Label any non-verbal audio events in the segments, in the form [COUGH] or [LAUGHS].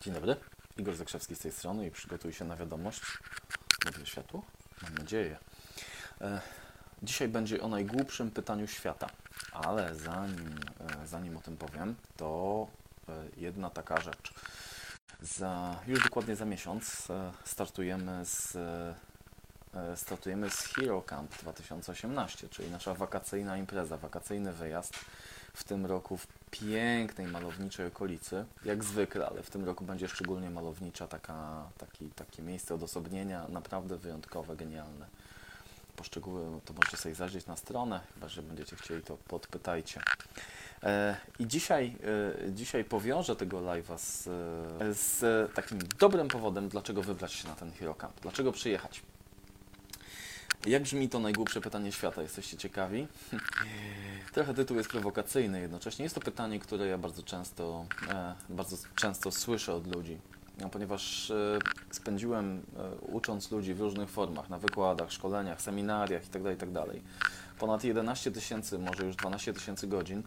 Dzień dobry, Igor Zakrzewski z tej strony i przygotuj się na wiadomość. Mówię światło? Mam nadzieję. E, dzisiaj będzie o najgłupszym pytaniu świata, ale zanim, e, zanim o tym powiem, to e, jedna taka rzecz. Za, już dokładnie za miesiąc e, startujemy z, e, startujemy z Hero Camp 2018, czyli nasza wakacyjna impreza, wakacyjny wyjazd w tym roku w pięknej, malowniczej okolicy, jak zwykle, ale w tym roku będzie szczególnie malownicza, taka, taki, takie miejsce odosobnienia, naprawdę wyjątkowe, genialne. Poszczegóły to możecie sobie zajrzeć na stronę, chyba że będziecie chcieli, to podpytajcie. E, I dzisiaj, e, dzisiaj powiążę tego live'a z, e, z takim dobrym powodem, dlaczego wybrać się na ten Hero Camp, dlaczego przyjechać. Jak brzmi to najgłupsze pytanie świata? Jesteście ciekawi? [LAUGHS] Trochę tytuł jest prowokacyjny jednocześnie. Jest to pytanie, które ja bardzo często, e, bardzo często słyszę od ludzi, no, ponieważ e, spędziłem e, ucząc ludzi w różnych formach, na wykładach, szkoleniach, seminariach itd., itd. ponad 11 tysięcy, może już 12 tysięcy godzin,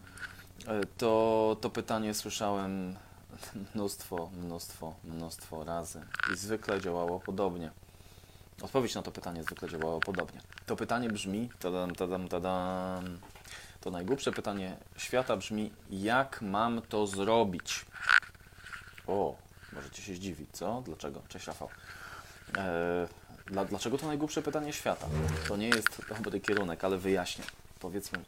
to, to pytanie słyszałem [LAUGHS] mnóstwo, mnóstwo, mnóstwo razy i zwykle działało podobnie. Odpowiedź na to pytanie zwykle działała podobnie. To pytanie brzmi, tadam, tadam, tadam, to najgłupsze pytanie świata brzmi, jak mam to zrobić? O, możecie się zdziwić, co? Dlaczego? Cześć Rafał. Eee, dla, dlaczego to najgłupsze pytanie świata? To nie jest dobry kierunek, ale wyjaśnię. Powiedzmy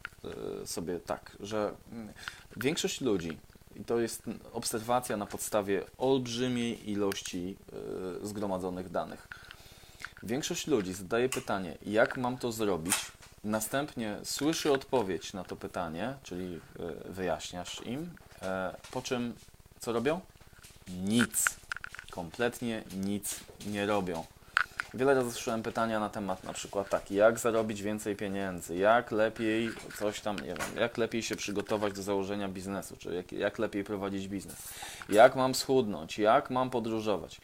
e, sobie tak, że mm, większość ludzi, i to jest obserwacja na podstawie olbrzymiej ilości e, zgromadzonych danych, Większość ludzi zadaje pytanie, jak mam to zrobić, następnie słyszy odpowiedź na to pytanie, czyli e, wyjaśniasz im, e, po czym co robią? Nic. Kompletnie nic nie robią. Wiele razy słyszałem pytania na temat na przykład taki, jak zarobić więcej pieniędzy, jak lepiej coś tam, nie wiem, jak lepiej się przygotować do założenia biznesu, czy jak, jak lepiej prowadzić biznes, jak mam schudnąć, jak mam podróżować.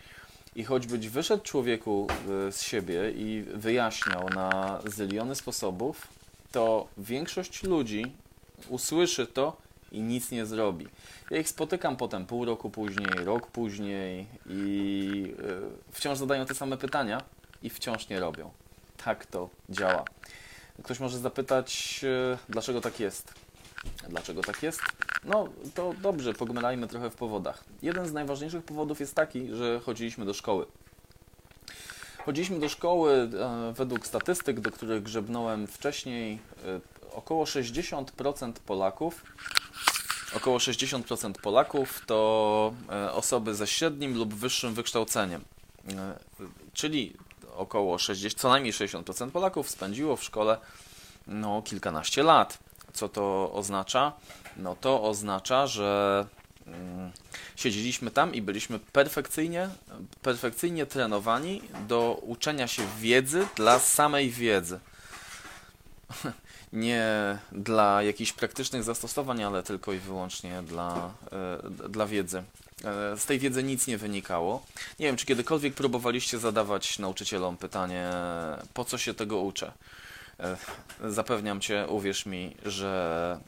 I choćbyś wyszedł człowieku e, z siebie i wyjaśniał na zyliony sposobów, to większość ludzi usłyszy to i nic nie zrobi. Ja ich spotykam potem pół roku później, rok później i e, wciąż zadają te same pytania i wciąż nie robią. Tak to działa. Ktoś może zapytać, e, dlaczego tak jest. Dlaczego tak jest? No, to dobrze, pogmerajmy trochę w powodach. Jeden z najważniejszych powodów jest taki, że chodziliśmy do szkoły. Chodziliśmy do szkoły e, według statystyk, do których grzebnąłem wcześniej, e, około 60% Polaków około 60% Polaków to e, osoby ze średnim lub wyższym wykształceniem. Czyli około 60, co najmniej 60% Polaków spędziło w szkole no, kilkanaście lat. Co to oznacza? No to oznacza, że mm, siedzieliśmy tam i byliśmy perfekcyjnie, perfekcyjnie trenowani do uczenia się wiedzy dla samej wiedzy. [LAUGHS] Nie dla jakichś praktycznych zastosowań, ale tylko i wyłącznie dla, e, dla wiedzy. E, z tej wiedzy nic nie wynikało. Nie wiem, czy kiedykolwiek próbowaliście zadawać nauczycielom pytanie, po co się tego uczę. E, zapewniam cię, uwierz mi, że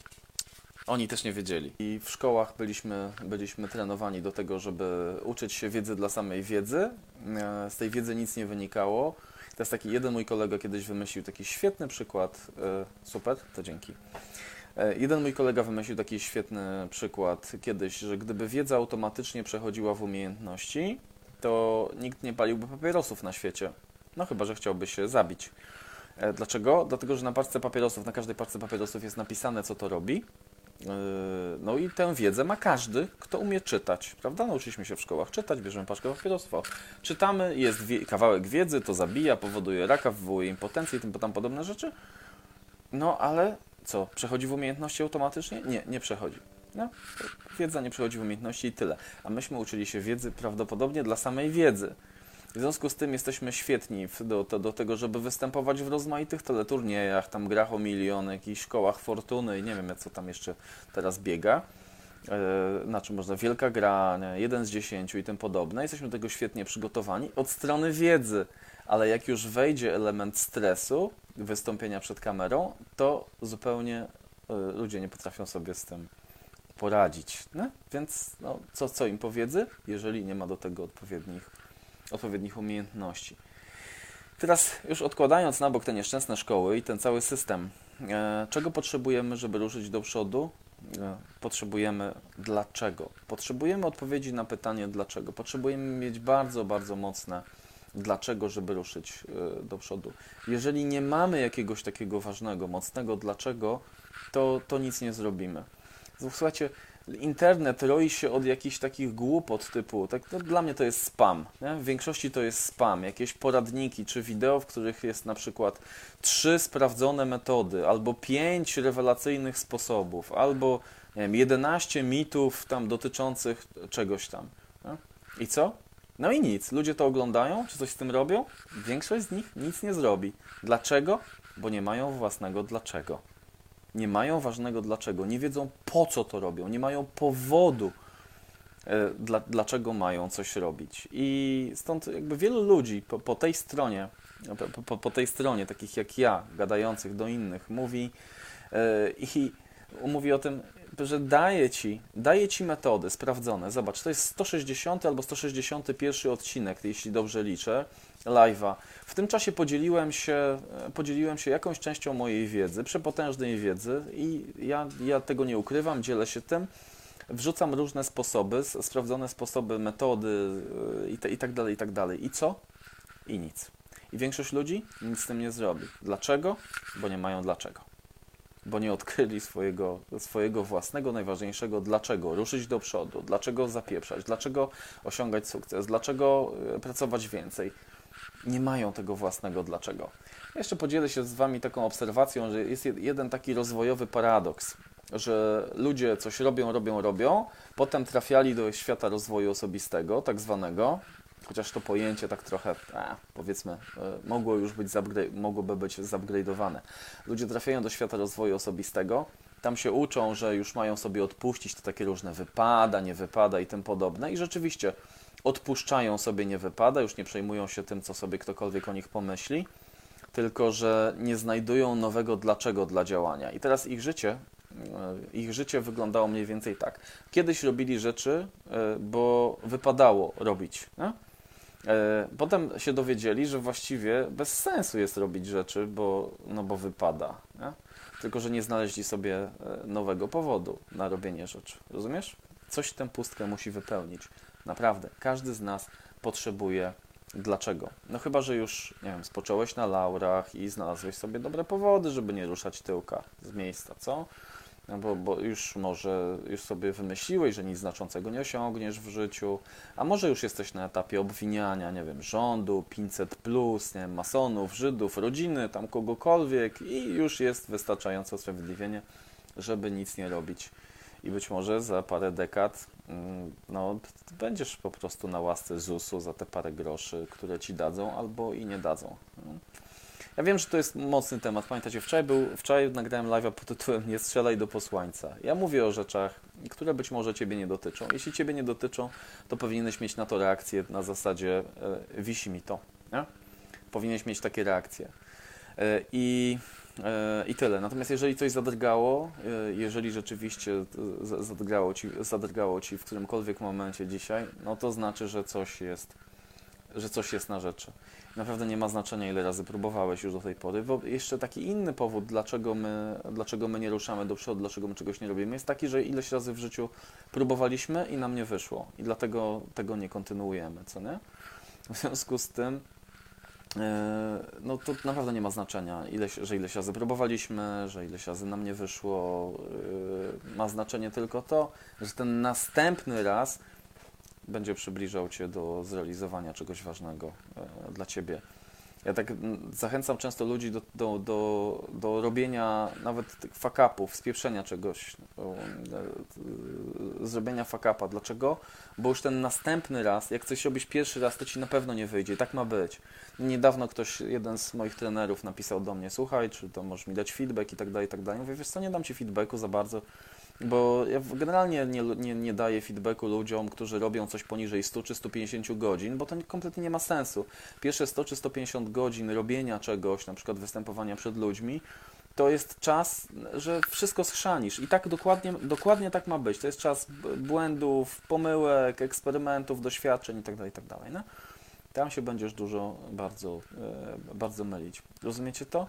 oni też nie wiedzieli. I w szkołach byliśmy, byliśmy trenowani do tego, żeby uczyć się wiedzy dla samej wiedzy. E, z tej wiedzy nic nie wynikało. To jest taki jeden mój kolega kiedyś wymyślił taki świetny przykład. E, super, to dzięki. Jeden mój kolega wymyślił taki świetny przykład kiedyś, że gdyby wiedza automatycznie przechodziła w umiejętności, to nikt nie paliłby papierosów na świecie. No chyba, że chciałby się zabić. E, dlaczego? Dlatego, że na parce papierosów, na każdej parce papierosów jest napisane, co to robi. E, no i tę wiedzę ma każdy, kto umie czytać, prawda? Nauczyliśmy się w szkołach czytać, bierzemy paczkę papierosów, czytamy, jest kawałek wiedzy, to zabija, powoduje raka, wywołuje impotencję i tym tam podobne rzeczy. No ale co, przechodzi w umiejętności automatycznie? Nie, nie przechodzi. No, wiedza nie przechodzi w umiejętności i tyle. A myśmy uczyli się wiedzy prawdopodobnie dla samej wiedzy. W związku z tym jesteśmy świetni do, do, tego, żeby występować w rozmaitych teleturniejach, tam grach o miliony, jakichś szkołach fortuny i nie wiem, co tam jeszcze teraz biega. E, na czym można, wielka gra, nie, jeden z dziesięciu i tym podobne. Jesteśmy do tego świetnie przygotowani od strony wiedzy, ale jak już wejdzie element stresu, wystąpienia przed kamerą, to zupełnie e, ludzie nie potrafią sobie z tym poradzić. Więc no, co, co im powiedzę, jeżeli nie ma do tego odpowiednich, odpowiednich umiejętności. Teraz już odkładając na bok te nieszczęsne szkoły i ten cały system, e, czego potrzebujemy, żeby ruszyć do przodu? E, potrzebujemy dlaczego. Potrzebujemy odpowiedzi na pytanie dlaczego. Potrzebujemy mieć bardzo, bardzo mocne dlaczego, żeby ruszyć e, do przodu. Jeżeli nie mamy jakiegoś takiego ważnego, mocnego dlaczego, to, to nic nie zrobimy. Słuchajcie, internet roi się od jakichś takich głupot typu, tak, no, dla mnie to jest spam. Nie? W większości to jest spam. Jakieś poradniki czy wideo, w których jest na przykład trzy sprawdzone metody, albo pięć rewelacyjnych sposobów, albo nie wiem, 11 mitów tam dotyczących czegoś tam. Nie? I co? No i nic. Ludzie to oglądają, czy coś z tym robią? Większość z nich nic nie zrobi. Dlaczego? Bo nie mają własnego dlaczego. Nie mają ważnego dlaczego. Nie wiedzą po co to robią. Nie mają powodu, e, dla, dlaczego mają coś robić. I stąd jakby wielu ludzi po, po tej stronie, po, po, po, tej stronie, takich jak ja, gadających do innych, mówi e, i mówi o tym, że daje ci, daje ci metody sprawdzone. Zobacz, to jest 160 albo 161 odcinek, jeśli dobrze liczę, live'a. W tym czasie podzieliłem się, podzieliłem się jakąś częścią mojej wiedzy, przepotężnej wiedzy i ja, ja tego nie ukrywam, dzielę się tym. Wrzucam różne sposoby, sprawdzone sposoby, metody yy, i, te, i tak dalej, i tak dalej. I co? I nic. I większość ludzi nic z tym nie zrobi. Dlaczego? Bo nie mają dlaczego bo nie odkryli swojego, swojego własnego, najważniejszego dlaczego ruszyć do przodu, dlaczego zapieprzać, dlaczego osiągać sukces, dlaczego e, pracować więcej. Nie mają tego własnego dlaczego. Jeszcze podzielę się z Wami taką obserwacją, że jest jeden taki rozwojowy paradoks, że ludzie coś robią, robią, robią, potem trafiali do świata rozwoju osobistego, tak zwanego, chociaż to pojęcie tak trochę, a, powiedzmy, e, mogło już być, mogłoby być zupgrade'owane. Ludzie trafiają do świata rozwoju osobistego, tam się uczą, że już mają sobie odpuścić te takie różne wypada, nie wypada i tym podobne i rzeczywiście odpuszczają sobie nie wypada, już nie przejmują się tym, co sobie ktokolwiek o nich pomyśli, tylko że nie znajdują nowego dlaczego dla działania. I teraz ich życie e, ich życie wyglądało mniej więcej tak. Kiedyś robili rzeczy, e, bo wypadało robić. Nie? E, potem się dowiedzieli, że właściwie bez sensu jest robić rzeczy, bo, no bo wypada. Nie? Tylko, że nie znaleźli sobie nowego powodu na robienie rzeczy. Rozumiesz? Coś tę pustkę musi wypełnić. Naprawdę. Każdy z nas potrzebuje dlaczego. No chyba, że już, nie wiem, spocząłeś na laurach i znalazłeś sobie dobre powody, żeby nie ruszać tyłka z miejsca, co? No bo, bo już może już sobie wymyśliłeś, że nic znaczącego nie osiągniesz w życiu, a może już jesteś na etapie obwiniania, nie wiem, rządu, 500, plus, nie wiem, masonów, Żydów, rodziny, tam kogokolwiek i już jest wystarczające usprawiedliwienie, żeby nic nie robić. I być może za parę dekad no, będziesz po prostu na łasce ZUS-u za te parę groszy, które ci dadzą albo i nie dadzą. Ja wiem, że to jest mocny temat. Pamiętacie, wczoraj, był, wczoraj nagrałem live'a pod tytułem Nie strzelaj do posłańca. Ja mówię o rzeczach, które być może Ciebie nie dotyczą. Jeśli Ciebie nie dotyczą, to powinieneś mieć na to reakcję na zasadzie e, wisi mi to. Nie? Powinieneś mieć takie reakcje. E, I, I tyle. Natomiast jeżeli coś zadrgało, e, jeżeli rzeczywiście zadrgało ci, zadrgało ci w którymkolwiek momencie dzisiaj, no to znaczy, że coś jest, że coś jest na rzeczy. Naprawdę nie ma znaczenia, ile razy próbowałeś już do tej pory. Bo jeszcze taki inny powód, dlaczego my, dlaczego my nie ruszamy do przodu, dlaczego my czegoś nie robimy, jest taki, że ileś razy w życiu próbowaliśmy i nam nie wyszło. I dlatego tego nie kontynuujemy, co nie? W związku z tym, e, no to naprawdę nie ma znaczenia, ileś, że ileś razy próbowaliśmy, że ileś razy nam nie wyszło. E, ma znaczenie tylko to, że ten następny raz będzie przybliżał Cię do zrealizowania czegoś ważnego e, dla Ciebie. Ja tak zachęcam często ludzi do, do, do, do robienia nawet fuck-upów, spieprzenia czegoś, e, zrobienia fuck-upa. Dlaczego? Bo już ten następny raz, jak coś robisz pierwszy raz, to Ci na pewno nie wyjdzie. Tak ma być. Niedawno ktoś, jeden z moich trenerów napisał do mnie, słuchaj, czy to możesz mi dać feedback i tak dalej, i tak dalej. Mówię, wiesz co, nie dam Ci feedbacku za bardzo, bo ja generalnie nie, nie, nie daję feedbacku ludziom, którzy robią coś poniżej 100 czy 150 godzin, bo to kompletnie nie ma sensu. Pierwsze 100 czy 150 godzin robienia czegoś, na przykład występowania przed ludźmi, to jest czas, że wszystko schrzanisz. I tak dokładnie, dokładnie tak ma być. To jest czas błędów, pomyłek, eksperymentów, doświadczeń itd. itd. No? Tam się będziesz dużo bardzo, e, bardzo mylić. Rozumiecie to?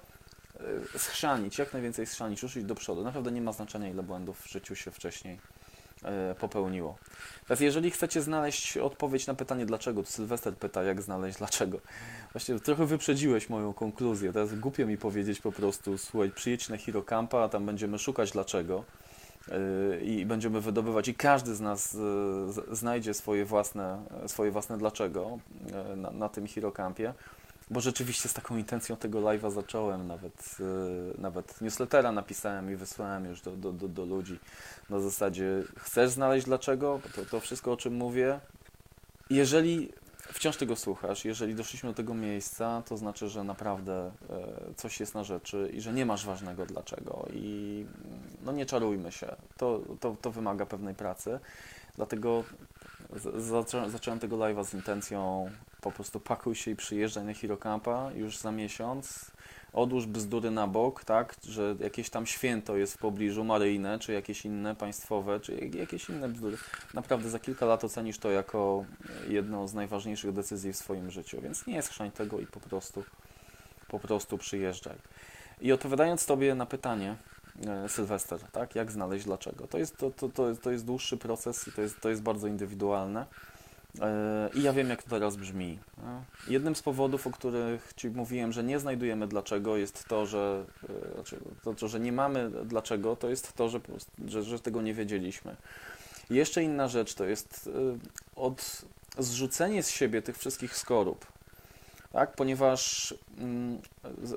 E, schrzanić, jak najwięcej schrzanić, ruszyć do przodu. Naprawdę nie ma znaczenia, ile błędów w życiu się wcześniej e, popełniło. Teraz jeżeli chcecie znaleźć odpowiedź na pytanie dlaczego, to Sylwester pyta, jak znaleźć dlaczego. Właśnie trochę wyprzedziłeś moją konkluzję. Teraz głupio mi powiedzieć po prostu, słuchaj, przyjedź na Hero Campa, a tam będziemy szukać dlaczego i będziemy wydobywać i każdy z nas znajdzie swoje własne, swoje własne dlaczego na, na tym Hero Campie. Bo rzeczywiście z taką intencją tego live'a zacząłem, nawet, nawet newslettera napisałem i wysłałem już do, do, do, do ludzi na zasadzie chcesz znaleźć dlaczego, to, to wszystko o czym mówię. Jeżeli wciąż tego słuchasz, jeżeli doszliśmy do tego miejsca, to znaczy, że naprawdę e, coś jest na rzeczy i że nie masz ważnego dlaczego. I no nie czarujmy się, to, to, to wymaga pewnej pracy. Dlatego zaczą, zacząłem tego live'a z intencją po prostu pakuj się i przyjeżdżaj na Hirocampa już za miesiąc odłóż bzdury na bok, tak, że jakieś tam święto jest w pobliżu, maryjne, czy jakieś inne państwowe, czy jakieś inne bzdury. Naprawdę za kilka lat ocenisz to jako jedną z najważniejszych decyzji w swoim życiu, więc nie schrzań tego i po prostu, po prostu przyjeżdżaj. I odpowiadając Tobie na pytanie, e, Sylwester, tak, jak znaleźć dlaczego, to jest, to, to, to, to jest dłuższy proces i to jest, to jest bardzo indywidualne. I ja wiem, jak to teraz brzmi. Jednym z powodów, o których Ci mówiłem, że nie znajdujemy dlaczego, jest to, że, e, znaczy, to, że nie mamy dlaczego, to jest to, że, że, że tego nie wiedzieliśmy. Jeszcze inna rzecz to jest e, od zrzucenie z siebie tych wszystkich skorup. Tak? Ponieważ mm,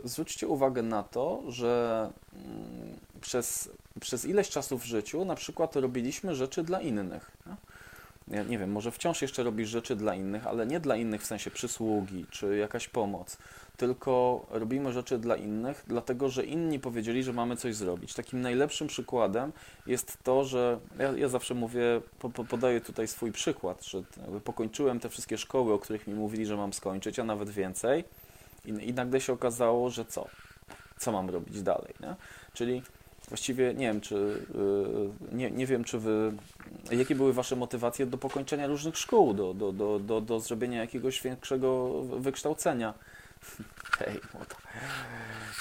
zwróćcie uwagę na to, że mm, przez, przez ileś czasu w życiu na przykład robiliśmy rzeczy dla innych. No? Ja nie wiem, może wciąż jeszcze robisz rzeczy dla innych, ale nie dla innych w sensie przysługi czy jakaś pomoc, tylko robimy rzeczy dla innych, dlatego że inni powiedzieli, że mamy coś zrobić. Takim najlepszym przykładem jest to, że ja, ja zawsze mówię, po, po, podaję tutaj swój przykład, że pokończyłem te wszystkie szkoły, o których mi mówili, że mam skończyć, a nawet więcej, i, i nagle się okazało, że co? Co mam robić dalej? Nie? Czyli Właściwie nie wiem, czy y, nie, nie wiem, czy wy. Jakie były wasze motywacje do pokończenia różnych szkół, do, do, do, do, do zrobienia jakiegoś większego wykształcenia? [LAUGHS] Hej, młoda.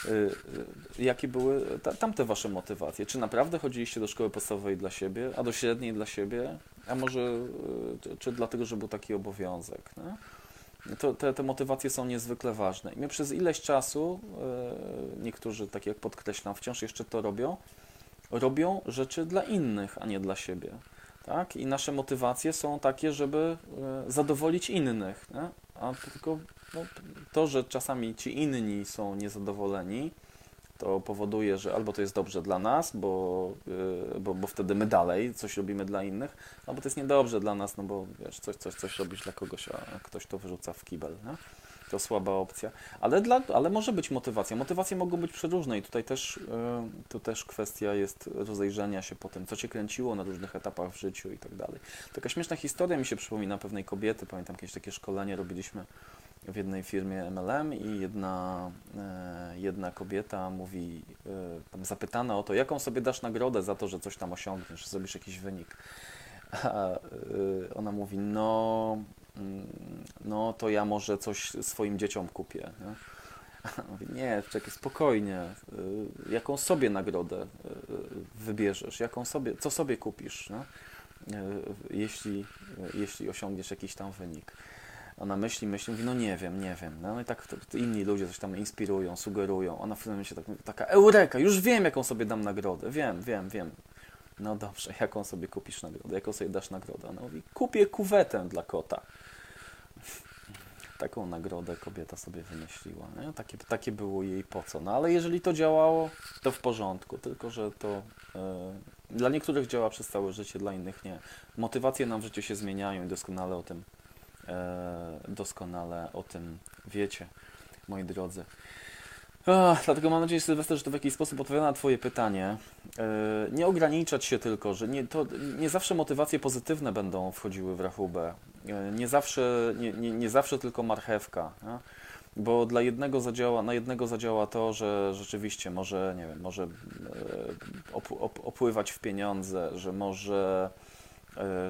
Y, y, jakie były ta, tamte wasze motywacje? Czy naprawdę chodziliście do szkoły podstawowej dla siebie, a do średniej dla siebie? A może czy, dlatego, że był taki obowiązek? Nie? To, te, te motywacje są niezwykle ważne. I my przez ileś czasu, e, niektórzy, tak jak podkreślam, wciąż jeszcze to robią, robią rzeczy dla innych, a nie dla siebie. Tak? I nasze motywacje są takie, żeby e, zadowolić innych. Nie? A tylko no, to, że czasami ci inni są niezadowoleni, to powoduje, że albo to jest dobrze dla nas, bo, yy, bo, bo wtedy my dalej coś robimy dla innych, albo to jest niedobrze dla nas, no bo wiesz, coś, coś, coś robisz dla kogoś, a ktoś to wyrzuca w kibel. Nie? To słaba opcja. Ale, dla, ale może być motywacja. Motywacje mogą być przeróżne i tutaj też, yy, tu też kwestia jest rozejrzenia się po tym, co Cię kręciło na różnych etapach w życiu i tak dalej. Taka śmieszna historia mi się przypomina pewnej kobiety. Pamiętam kiedyś takie szkolenie robiliśmy w jednej firmie MLM i jedna, e, jedna kobieta mówi, e, zapytana o to, jaką sobie dasz nagrodę za to, że coś tam osiągniesz, że zrobisz jakiś wynik. A e, ona mówi, no, mm, no to ja może coś swoim dzieciom kupię. Nie? [LAUGHS] Mówi, nie, czekaj, spokojnie. Jaką sobie nagrodę wybierzesz? Jaką sobie, co sobie kupisz, nie? Jeśli, jeśli osiągniesz jakiś tam wynik? Ona myśli, myśli, mówi, no nie wiem, nie wiem. No i tak to, to inni ludzie coś tam inspirują, sugerują. Ona w pewnym momencie tak, taka eureka, już wiem, jaką sobie dam nagrodę. Wiem, wiem, wiem. No dobrze, [LAUGHS] jaką sobie kupisz nagrodę? Jaką sobie dasz nagrodę? Ona mówi, kupię kuwetę dla kota. Taką nagrodę kobieta sobie wymyśliła. Nie? Takie, takie było jej po co. No ale jeżeli to działało, to w porządku. Tylko, że to yy, dla niektórych działa przez całe życie, dla innych nie. Motywacje nam w życiu się zmieniają i doskonale o tym doskonale o tym wiecie, moi drodzy. Ach, dlatego mam nadzieję, Sylwester, że to w jakiś sposób odpowiada na Twoje pytanie. E, nie ograniczać się tylko, że nie, to, nie zawsze motywacje pozytywne będą wchodziły w rachubę. E, nie zawsze, nie, nie, nie zawsze tylko marchewka. Bo dla jednego zadziała, na jednego zadziała to, że rzeczywiście może, nie wiem, może e, op, op, opływać w pieniądze, że może, e,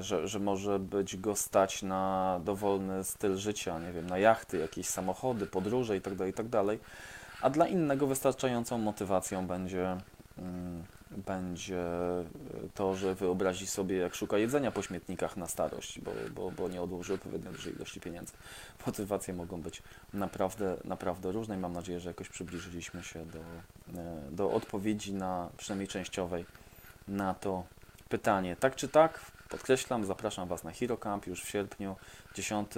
że, że może być go stać na dowolny styl życia, nie wiem, na jachty, jakieś samochody, podróże itd., itd. A dla innego wystarczającą motywacją będzie, mm, będzie to, że wyobrazi sobie, jak szuka jedzenia po śmietnikach na starość, bo, bo, bo nie odłoży odpowiednio dużej ilości pieniędzy. Motywacje mogą być naprawdę, naprawdę różne i mam nadzieję, że jakoś przybliżyliśmy się do, e, do odpowiedzi na, przynajmniej częściowej, na to pytanie. Tak czy tak, podkreślam, zapraszam Was na Hero Camp już w sierpniu 10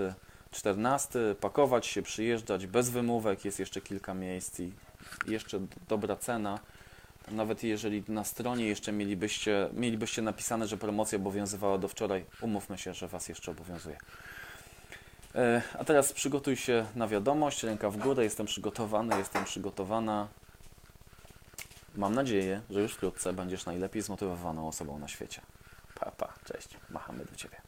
14. Pakować się, przyjeżdżać bez wymówek, jest jeszcze kilka miejsc i jeszcze dobra cena. Nawet jeżeli na stronie jeszcze mielibyście, mielibyście napisane, że promocja obowiązywała do wczoraj, umówmy się, że Was jeszcze obowiązuje. E, A teraz przygotuj się na wiadomość, ręka w górę, jestem przygotowany, jestem przygotowana. Mam nadzieję, że już wkrótce będziesz najlepiej zmotywowaną osobą na świecie. Pa, pa, cześć, machamy do Ciebie.